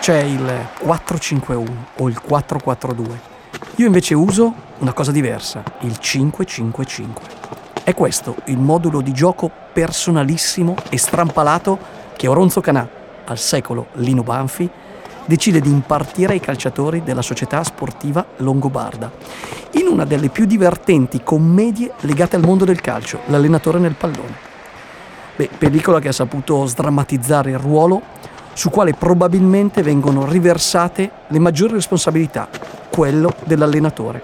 C'è il 4-5-1 o il 4-4-2. Io invece uso una cosa diversa, il 5-5-5. È questo il modulo di gioco personalissimo e strampalato che Oronzo Canà, al secolo Lino Banfi, decide di impartire ai calciatori della società sportiva longobarda, in una delle più divertenti commedie legate al mondo del calcio, l'allenatore nel pallone. Beh, pellicola che ha saputo sdrammatizzare il ruolo su quale probabilmente vengono riversate le maggiori responsabilità, quello dell'allenatore.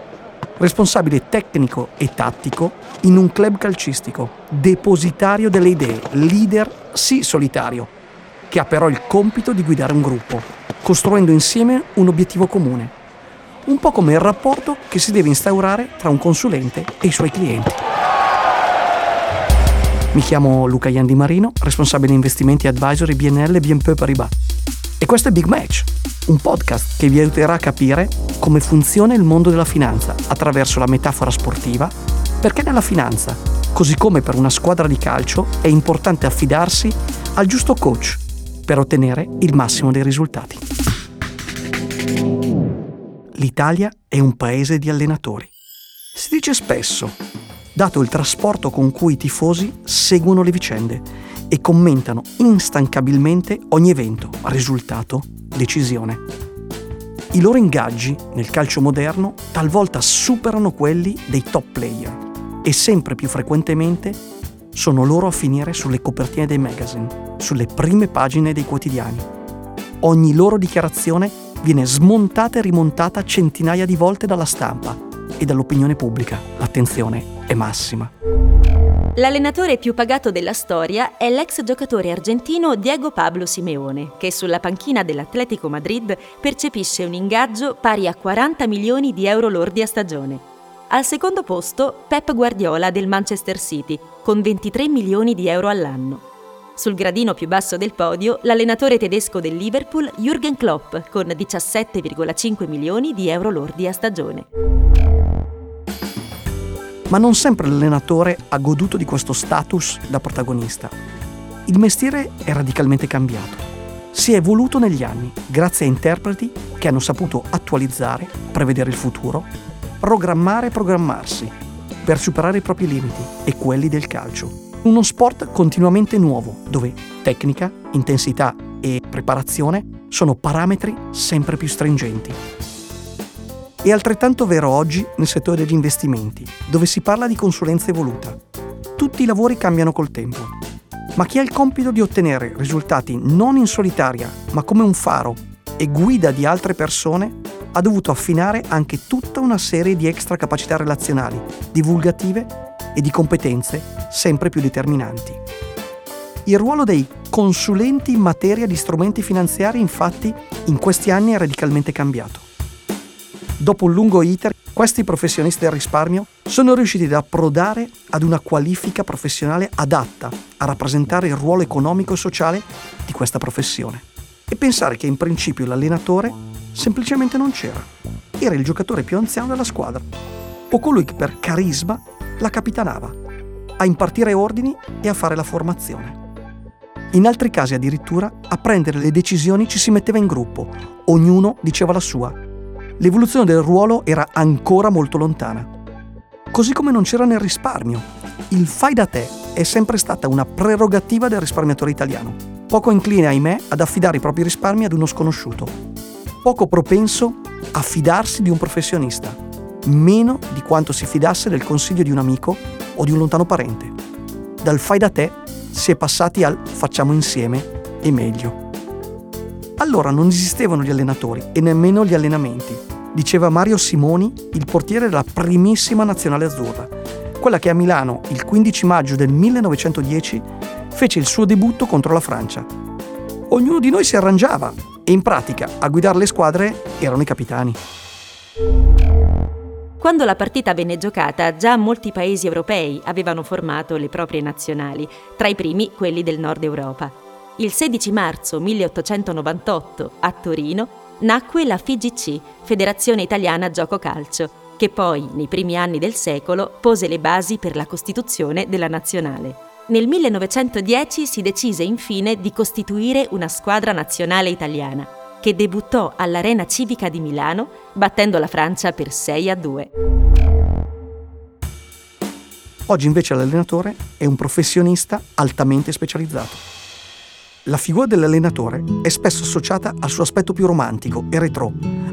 Responsabile tecnico e tattico in un club calcistico, depositario delle idee, leader sì solitario, che ha però il compito di guidare un gruppo, costruendo insieme un obiettivo comune. Un po' come il rapporto che si deve instaurare tra un consulente e i suoi clienti. Mi chiamo Luca Iandi Marino, responsabile investimenti advisory BNL BNP Paribas. E questo è Big Match, un podcast che vi aiuterà a capire come funziona il mondo della finanza attraverso la metafora sportiva, perché nella finanza, così come per una squadra di calcio, è importante affidarsi al giusto coach per ottenere il massimo dei risultati. L'Italia è un paese di allenatori. Si dice spesso, dato il trasporto con cui i tifosi seguono le vicende e commentano instancabilmente ogni evento, risultato, decisione. I loro ingaggi nel calcio moderno talvolta superano quelli dei top player e sempre più frequentemente sono loro a finire sulle copertine dei magazine, sulle prime pagine dei quotidiani. Ogni loro dichiarazione viene smontata e rimontata centinaia di volte dalla stampa e dall'opinione pubblica. L'attenzione è massima. L'allenatore più pagato della storia è l'ex giocatore argentino Diego Pablo Simeone, che sulla panchina dell'Atletico Madrid percepisce un ingaggio pari a 40 milioni di euro lordi a stagione. Al secondo posto Pep Guardiola del Manchester City, con 23 milioni di euro all'anno. Sul gradino più basso del podio, l'allenatore tedesco del Liverpool Jürgen Klopp, con 17,5 milioni di euro lordi a stagione. Ma non sempre l'allenatore ha goduto di questo status da protagonista. Il mestiere è radicalmente cambiato. Si è evoluto negli anni grazie a interpreti che hanno saputo attualizzare, prevedere il futuro programmare e programmarsi per superare i propri limiti e quelli del calcio. Uno sport continuamente nuovo, dove tecnica, intensità e preparazione sono parametri sempre più stringenti. È altrettanto vero oggi nel settore degli investimenti, dove si parla di consulenza evoluta. Tutti i lavori cambiano col tempo, ma chi ha il compito di ottenere risultati non in solitaria, ma come un faro e guida di altre persone, ha dovuto affinare anche tutta una serie di extra capacità relazionali, divulgative e di competenze sempre più determinanti. Il ruolo dei consulenti in materia di strumenti finanziari infatti in questi anni è radicalmente cambiato. Dopo un lungo iter, questi professionisti del risparmio sono riusciti ad approdare ad una qualifica professionale adatta a rappresentare il ruolo economico e sociale di questa professione. E pensare che in principio l'allenatore semplicemente non c'era. Era il giocatore più anziano della squadra, o colui che per carisma la capitanava, a impartire ordini e a fare la formazione. In altri casi addirittura a prendere le decisioni ci si metteva in gruppo, ognuno diceva la sua. L'evoluzione del ruolo era ancora molto lontana. Così come non c'era nel risparmio. Il fai da te è sempre stata una prerogativa del risparmiatore italiano, poco incline, ahimè, ad affidare i propri risparmi ad uno sconosciuto, poco propenso a fidarsi di un professionista, meno di quanto si fidasse del consiglio di un amico o di un lontano parente. Dal fai da te si è passati al facciamo insieme e meglio. Allora non esistevano gli allenatori e nemmeno gli allenamenti, diceva Mario Simoni, il portiere della primissima nazionale azzurra, quella che a Milano il 15 maggio del 1910 fece il suo debutto contro la Francia. Ognuno di noi si arrangiava, e in pratica a guidare le squadre erano i capitani. Quando la partita venne giocata, già molti paesi europei avevano formato le proprie nazionali, tra i primi quelli del nord Europa. Il 16 marzo 1898, a Torino, nacque la FIGC, Federazione Italiana Gioco Calcio, che poi, nei primi anni del secolo, pose le basi per la costituzione della nazionale. Nel 1910 si decise infine di costituire una squadra nazionale italiana. che debuttò all'Arena Civica di Milano battendo la Francia per 6 a 2. Oggi invece l'allenatore è un professionista altamente specializzato. La figura dell'allenatore è spesso associata al suo aspetto più romantico e retro,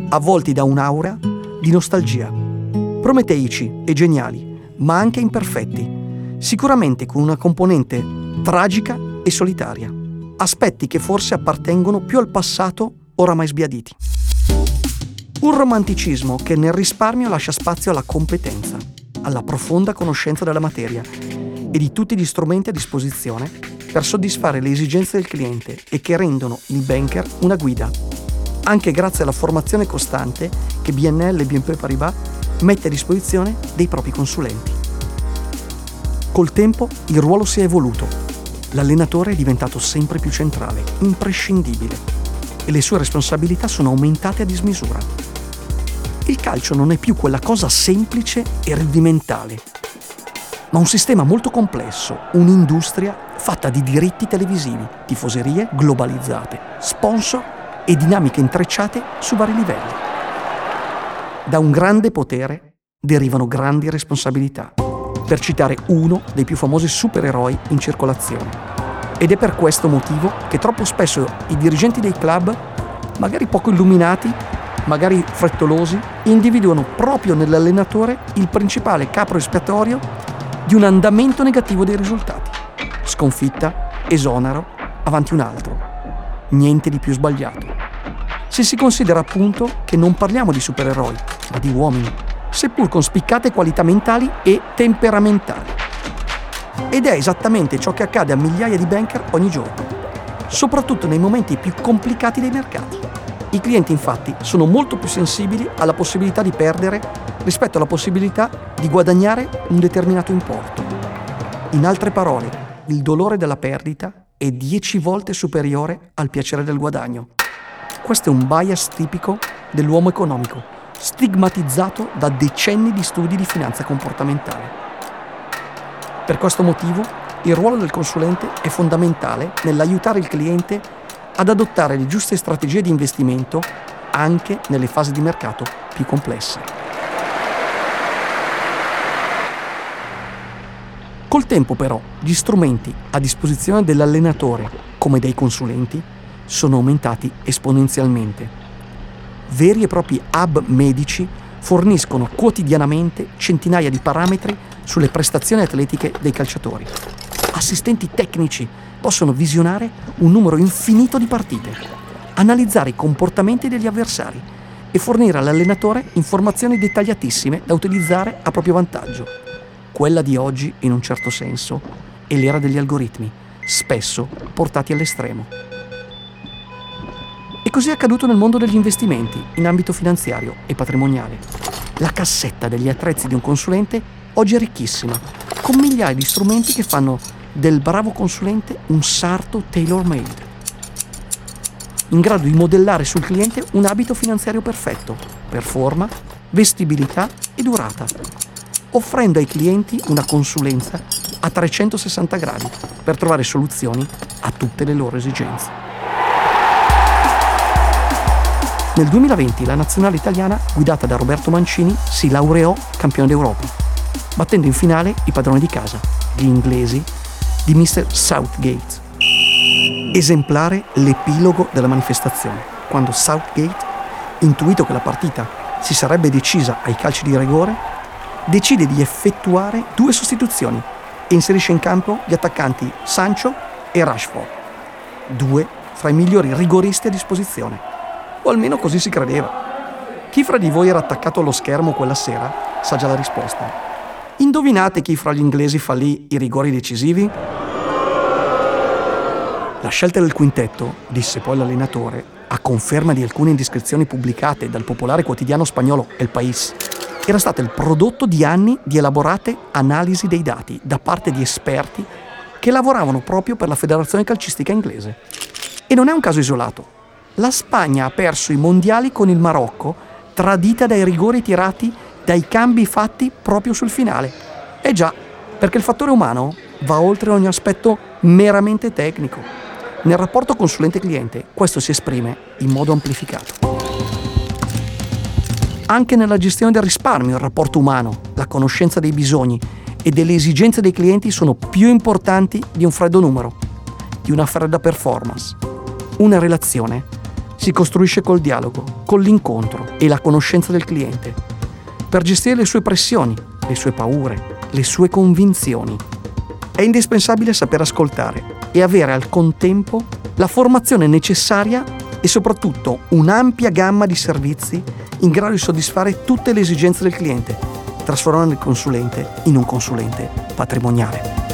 avvolti da un'aura di nostalgia. Prometeici e geniali, ma anche imperfetti, sicuramente con una componente tragica e solitaria, aspetti che forse appartengono più al passato oramai sbiaditi. Un romanticismo che nel risparmio lascia spazio alla competenza, alla profonda conoscenza della materia e di tutti gli strumenti a disposizione per soddisfare le esigenze del cliente e che rendono il banker una guida, anche grazie alla formazione costante che BNL e BNP Paribas mette a disposizione dei propri consulenti. Col tempo il ruolo si è evoluto. L'allenatore è diventato sempre più centrale, imprescindibile, e le sue responsabilità sono aumentate a dismisura. Il calcio non è più quella cosa semplice e rudimentale, ma un sistema molto complesso, un'industria fatta di diritti televisivi, tifoserie globalizzate, sponsor e dinamiche intrecciate su vari livelli. Da un grande potere derivano grandi responsabilità per citare uno dei più famosi supereroi in circolazione. Ed è per questo motivo che troppo spesso i dirigenti dei club, magari poco illuminati, magari frettolosi, individuano proprio nell'allenatore il principale capro espiatorio di un andamento negativo dei risultati. Sconfitta, esonero, avanti un altro. Niente di più sbagliato. Se si considera appunto che non parliamo di supereroi, ma di uomini seppur con spiccate qualità mentali e temperamentali. Ed è esattamente ciò che accade a migliaia di banker ogni giorno, soprattutto nei momenti più complicati dei mercati. I clienti infatti sono molto più sensibili alla possibilità di perdere rispetto alla possibilità di guadagnare un determinato importo. In altre parole, il dolore della perdita è 10 volte superiore al piacere del guadagno. Questo è un bias tipico dell'uomo economico stigmatizzato da decenni di studi di finanza comportamentale. Per questo motivo, il ruolo del consulente è fondamentale nell'aiutare il cliente ad adottare le giuste strategie di investimento anche nelle fasi di mercato più complesse. Col tempo però gli strumenti a disposizione dell'allenatore come dei consulenti sono aumentati esponenzialmente veri e propri hub medici forniscono quotidianamente centinaia di parametri sulle prestazioni atletiche dei calciatori. Assistenti tecnici possono visionare un numero infinito di partite, analizzare i comportamenti degli avversari e fornire all'allenatore informazioni dettagliatissime da utilizzare a proprio vantaggio. Quella di oggi, in un certo senso, è l'era degli algoritmi, spesso portati all'estremo. E così è accaduto nel mondo degli investimenti, in ambito finanziario e patrimoniale. La cassetta degli attrezzi di un consulente oggi è ricchissima, con migliaia di strumenti che fanno del bravo consulente un sarto tailor-made, in grado di modellare sul cliente un abito finanziario perfetto, per forma, vestibilità e durata, offrendo ai clienti una consulenza a 360 gradi per trovare soluzioni a tutte le loro esigenze. Nel 2020 la nazionale italiana, guidata da Roberto Mancini, si laureò campione d'Europa, battendo in finale i padroni di casa, gli inglesi, di Mr. Southgate. Esemplare l'epilogo della manifestazione, quando Southgate, intuito che la partita si sarebbe decisa ai calci di rigore, decide di effettuare due sostituzioni e inserisce in campo gli attaccanti Sancho e Rashford, due fra i migliori rigoristi a disposizione o almeno così si credeva. Chi fra di voi era attaccato allo schermo quella sera sa già la risposta. Indovinate chi fra gli inglesi fallì i rigori decisivi? La scelta del quintetto, disse poi l'allenatore, a conferma di alcune indiscrezioni pubblicate dal popolare quotidiano spagnolo El País, era stata il prodotto di anni di elaborate analisi dei dati da parte di esperti che lavoravano proprio per la Federazione Calcistica Inglese. E non è un caso isolato la Spagna ha perso i mondiali con il Marocco, tradita dai rigori tirati dai cambi fatti proprio sul finale. Eh già, perché il fattore umano va oltre ogni aspetto meramente tecnico. Nel rapporto consulente-cliente questo si esprime in modo amplificato. Anche nella gestione del risparmio il rapporto umano, la conoscenza dei bisogni e delle esigenze dei clienti sono più importanti di un freddo numero, di una fredda performance. Una relazione si costruisce col dialogo, con l'incontro e la conoscenza del cliente, per gestire le sue pressioni, le sue paure, le sue convinzioni. È indispensabile saper ascoltare e avere al contempo la formazione necessaria e soprattutto un'ampia gamma di servizi in grado di soddisfare tutte le esigenze del cliente, trasformando il consulente in un consulente patrimoniale.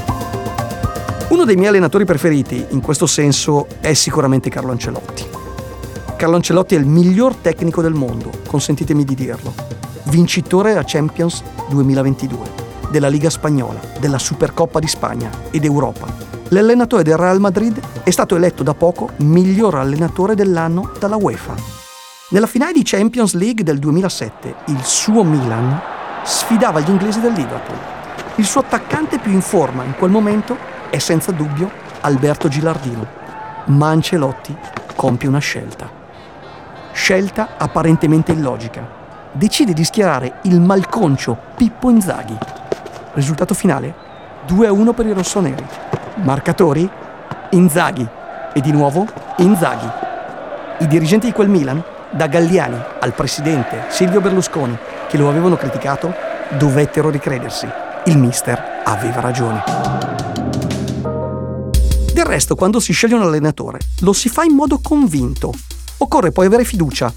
Uno dei miei allenatori preferiti in questo senso è sicuramente Carlo Ancelotti. Carlo Ancelotti è il miglior tecnico del mondo, consentitemi di dirlo, vincitore della Champions 2022 della Liga Spagnola, della Supercoppa di Spagna ed Europa. L'allenatore del Real Madrid è stato eletto da poco miglior allenatore dell'anno dalla UEFA. Nella finale di Champions League del 2007, il suo Milan sfidava gli inglesi del Liverpool. Il suo attaccante più in forma in quel momento è senza dubbio Alberto Gilardino. Ma Ancelotti compie una scelta. Scelta apparentemente illogica. Decide di schierare il malconcio Pippo Inzaghi Risultato finale 2-1 per i rossoneri. Marcatori Inzaghi e di nuovo Inzaghi. I dirigenti di quel Milan, da Galliani al presidente Silvio Berlusconi, che lo avevano criticato, dovettero ricredersi. Il mister aveva ragione. Del resto, quando si sceglie un allenatore, lo si fa in modo convinto. Occorre poi avere fiducia,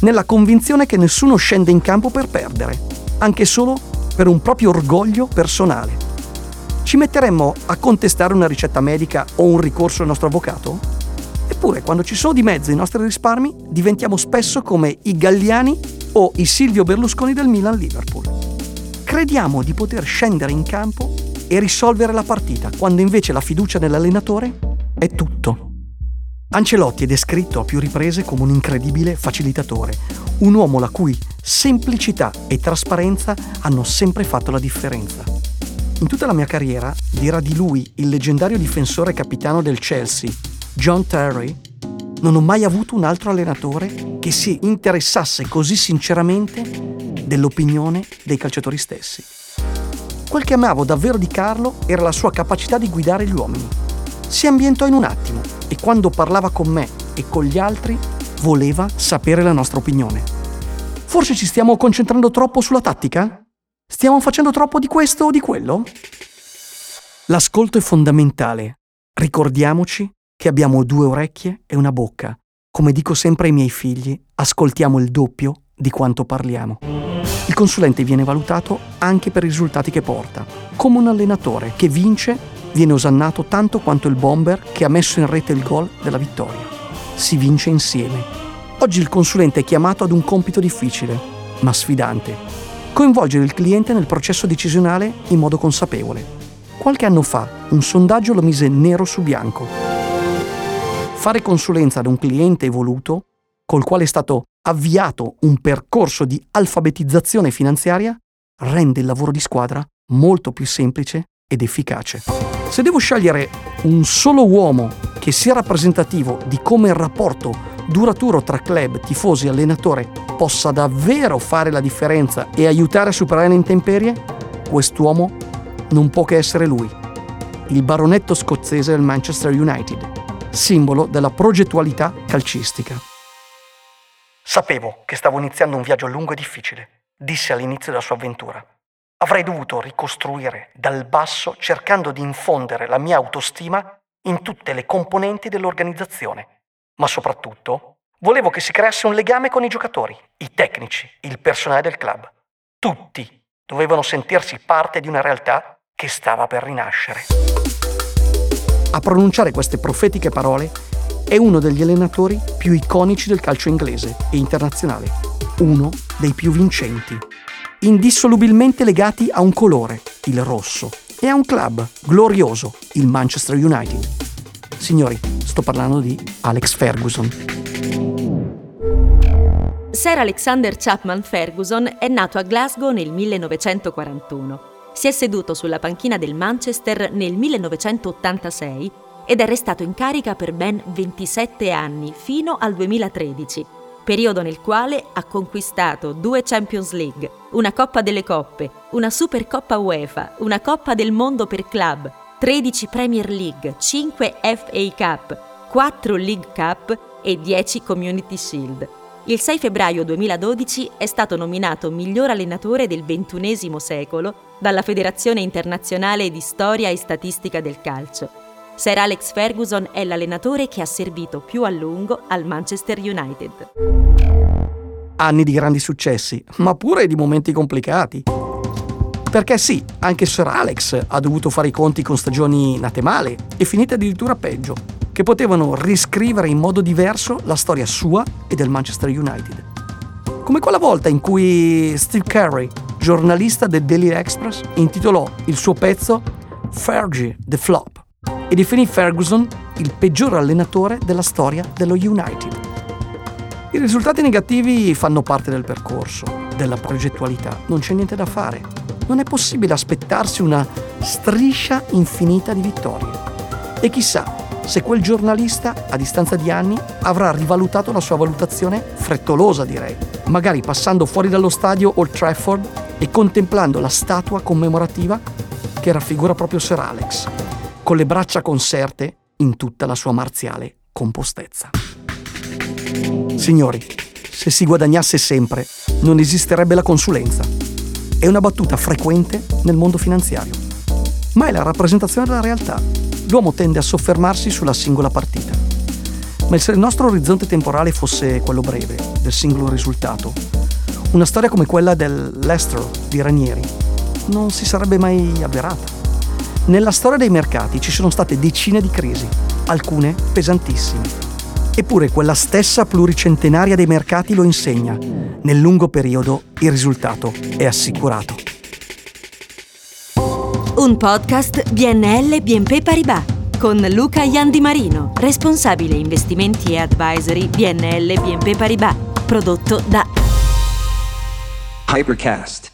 nella convinzione che nessuno scende in campo per perdere, anche solo per un proprio orgoglio personale. Ci metteremmo a contestare una ricetta medica o un ricorso al nostro avvocato? Eppure, quando ci sono di mezzo i nostri risparmi, diventiamo spesso come i Galliani o i Silvio Berlusconi del Milan-Liverpool. Crediamo di poter scendere in campo e risolvere la partita, quando invece la fiducia nell'allenatore è tutto. Ancelotti è descritto a più riprese come un incredibile facilitatore, un uomo la cui semplicità e trasparenza hanno sempre fatto la differenza. In tutta la mia carriera, dirà di lui il leggendario difensore capitano del Chelsea, John Terry, non ho mai avuto un altro allenatore che si interessasse così sinceramente dell'opinione dei calciatori stessi. Quel che amavo davvero di Carlo era la sua capacità di guidare gli uomini. Si ambientò in un attimo e quando parlava con me e con gli altri voleva sapere la nostra opinione. Forse ci stiamo concentrando troppo sulla tattica? Stiamo facendo troppo di questo o di quello? L'ascolto è fondamentale. Ricordiamoci che abbiamo due orecchie e una bocca. Come dico sempre ai miei figli, ascoltiamo il doppio di quanto parliamo. Il consulente viene valutato anche per i risultati che porta, come un allenatore che vince viene osannato tanto quanto il bomber che ha messo in rete il gol della vittoria. Si vince insieme. Oggi il consulente è chiamato ad un compito difficile, ma sfidante. Coinvolgere il cliente nel processo decisionale in modo consapevole. Qualche anno fa un sondaggio lo mise nero su bianco. Fare consulenza ad un cliente evoluto, col quale è stato avviato un percorso di alfabetizzazione finanziaria, rende il lavoro di squadra molto più semplice ed efficace. Se devo scegliere un solo uomo che sia rappresentativo di come il rapporto duraturo tra club, tifosi e allenatore possa davvero fare la differenza e aiutare a superare le intemperie, quest'uomo non può che essere lui, il baronetto scozzese del Manchester United, simbolo della progettualità calcistica. Sapevo che stavo iniziando un viaggio lungo e difficile, disse all'inizio della sua avventura. Avrei dovuto ricostruire dal basso cercando di infondere la mia autostima in tutte le componenti dell'organizzazione, ma soprattutto volevo che si creasse un legame con i giocatori, i tecnici, il personale del club. Tutti dovevano sentirsi parte di una realtà che stava per rinascere. A pronunciare queste profetiche parole è uno degli allenatori più iconici del calcio inglese e internazionale, uno dei più vincenti indissolubilmente legati a un colore, il rosso, e a un club glorioso, il Manchester United. Signori, sto parlando di Alex Ferguson. Sir Alexander Chapman Ferguson è nato a Glasgow nel 1941. Si è seduto sulla panchina del Manchester nel 1986 ed è restato in carica per ben 27 anni, fino al 2013, periodo nel quale ha conquistato due Champions League, una Coppa delle Coppe, una Supercoppa UEFA, una Coppa del Mondo per club, 13 Premier League, 5 FA Cup, 4 League Cup e 10 Community Shield. Il 6 febbraio 2012 è stato nominato miglior allenatore del XXI secolo dalla Federazione internazionale di storia e statistica del calcio. Sir Alex Ferguson è l'allenatore che ha servito più a lungo al Manchester United. Anni di grandi successi, ma pure di momenti complicati. Perché sì, anche Sir Alex ha dovuto fare i conti con stagioni nate male e finite addirittura peggio, che potevano riscrivere in modo diverso la storia sua e del Manchester United. Come quella volta in cui Steve Carey, giornalista del Daily Express, intitolò il suo pezzo Fergie the Flop e definì Ferguson il peggior allenatore della storia dello United. I risultati negativi fanno parte del percorso, della progettualità, non c'è niente da fare. Non è possibile aspettarsi una striscia infinita di vittorie. E chissà se quel giornalista, a distanza di anni, avrà rivalutato la sua valutazione frettolosa, direi, magari passando fuori dallo stadio Old Trafford e contemplando la statua commemorativa che raffigura proprio Sir Alex, con le braccia conserte in tutta la sua marziale compostezza. Signori, se si guadagnasse sempre, non esisterebbe la consulenza. È una battuta frequente nel mondo finanziario, ma è la rappresentazione della realtà. L'uomo tende a soffermarsi sulla singola partita. Ma se il nostro orizzonte temporale fosse quello breve, del singolo risultato, una storia come quella del Leicester di Ranieri non si sarebbe mai avverata. Nella storia dei mercati ci sono state decine di crisi, alcune pesantissime. Eppure quella stessa pluricentenaria dei mercati lo insegna. Nel lungo periodo il risultato è assicurato. Un podcast BNL BNP Paribas con Luca Iandi Marino, responsabile investimenti e advisory BNL BNP Paribas, prodotto da Hypercast.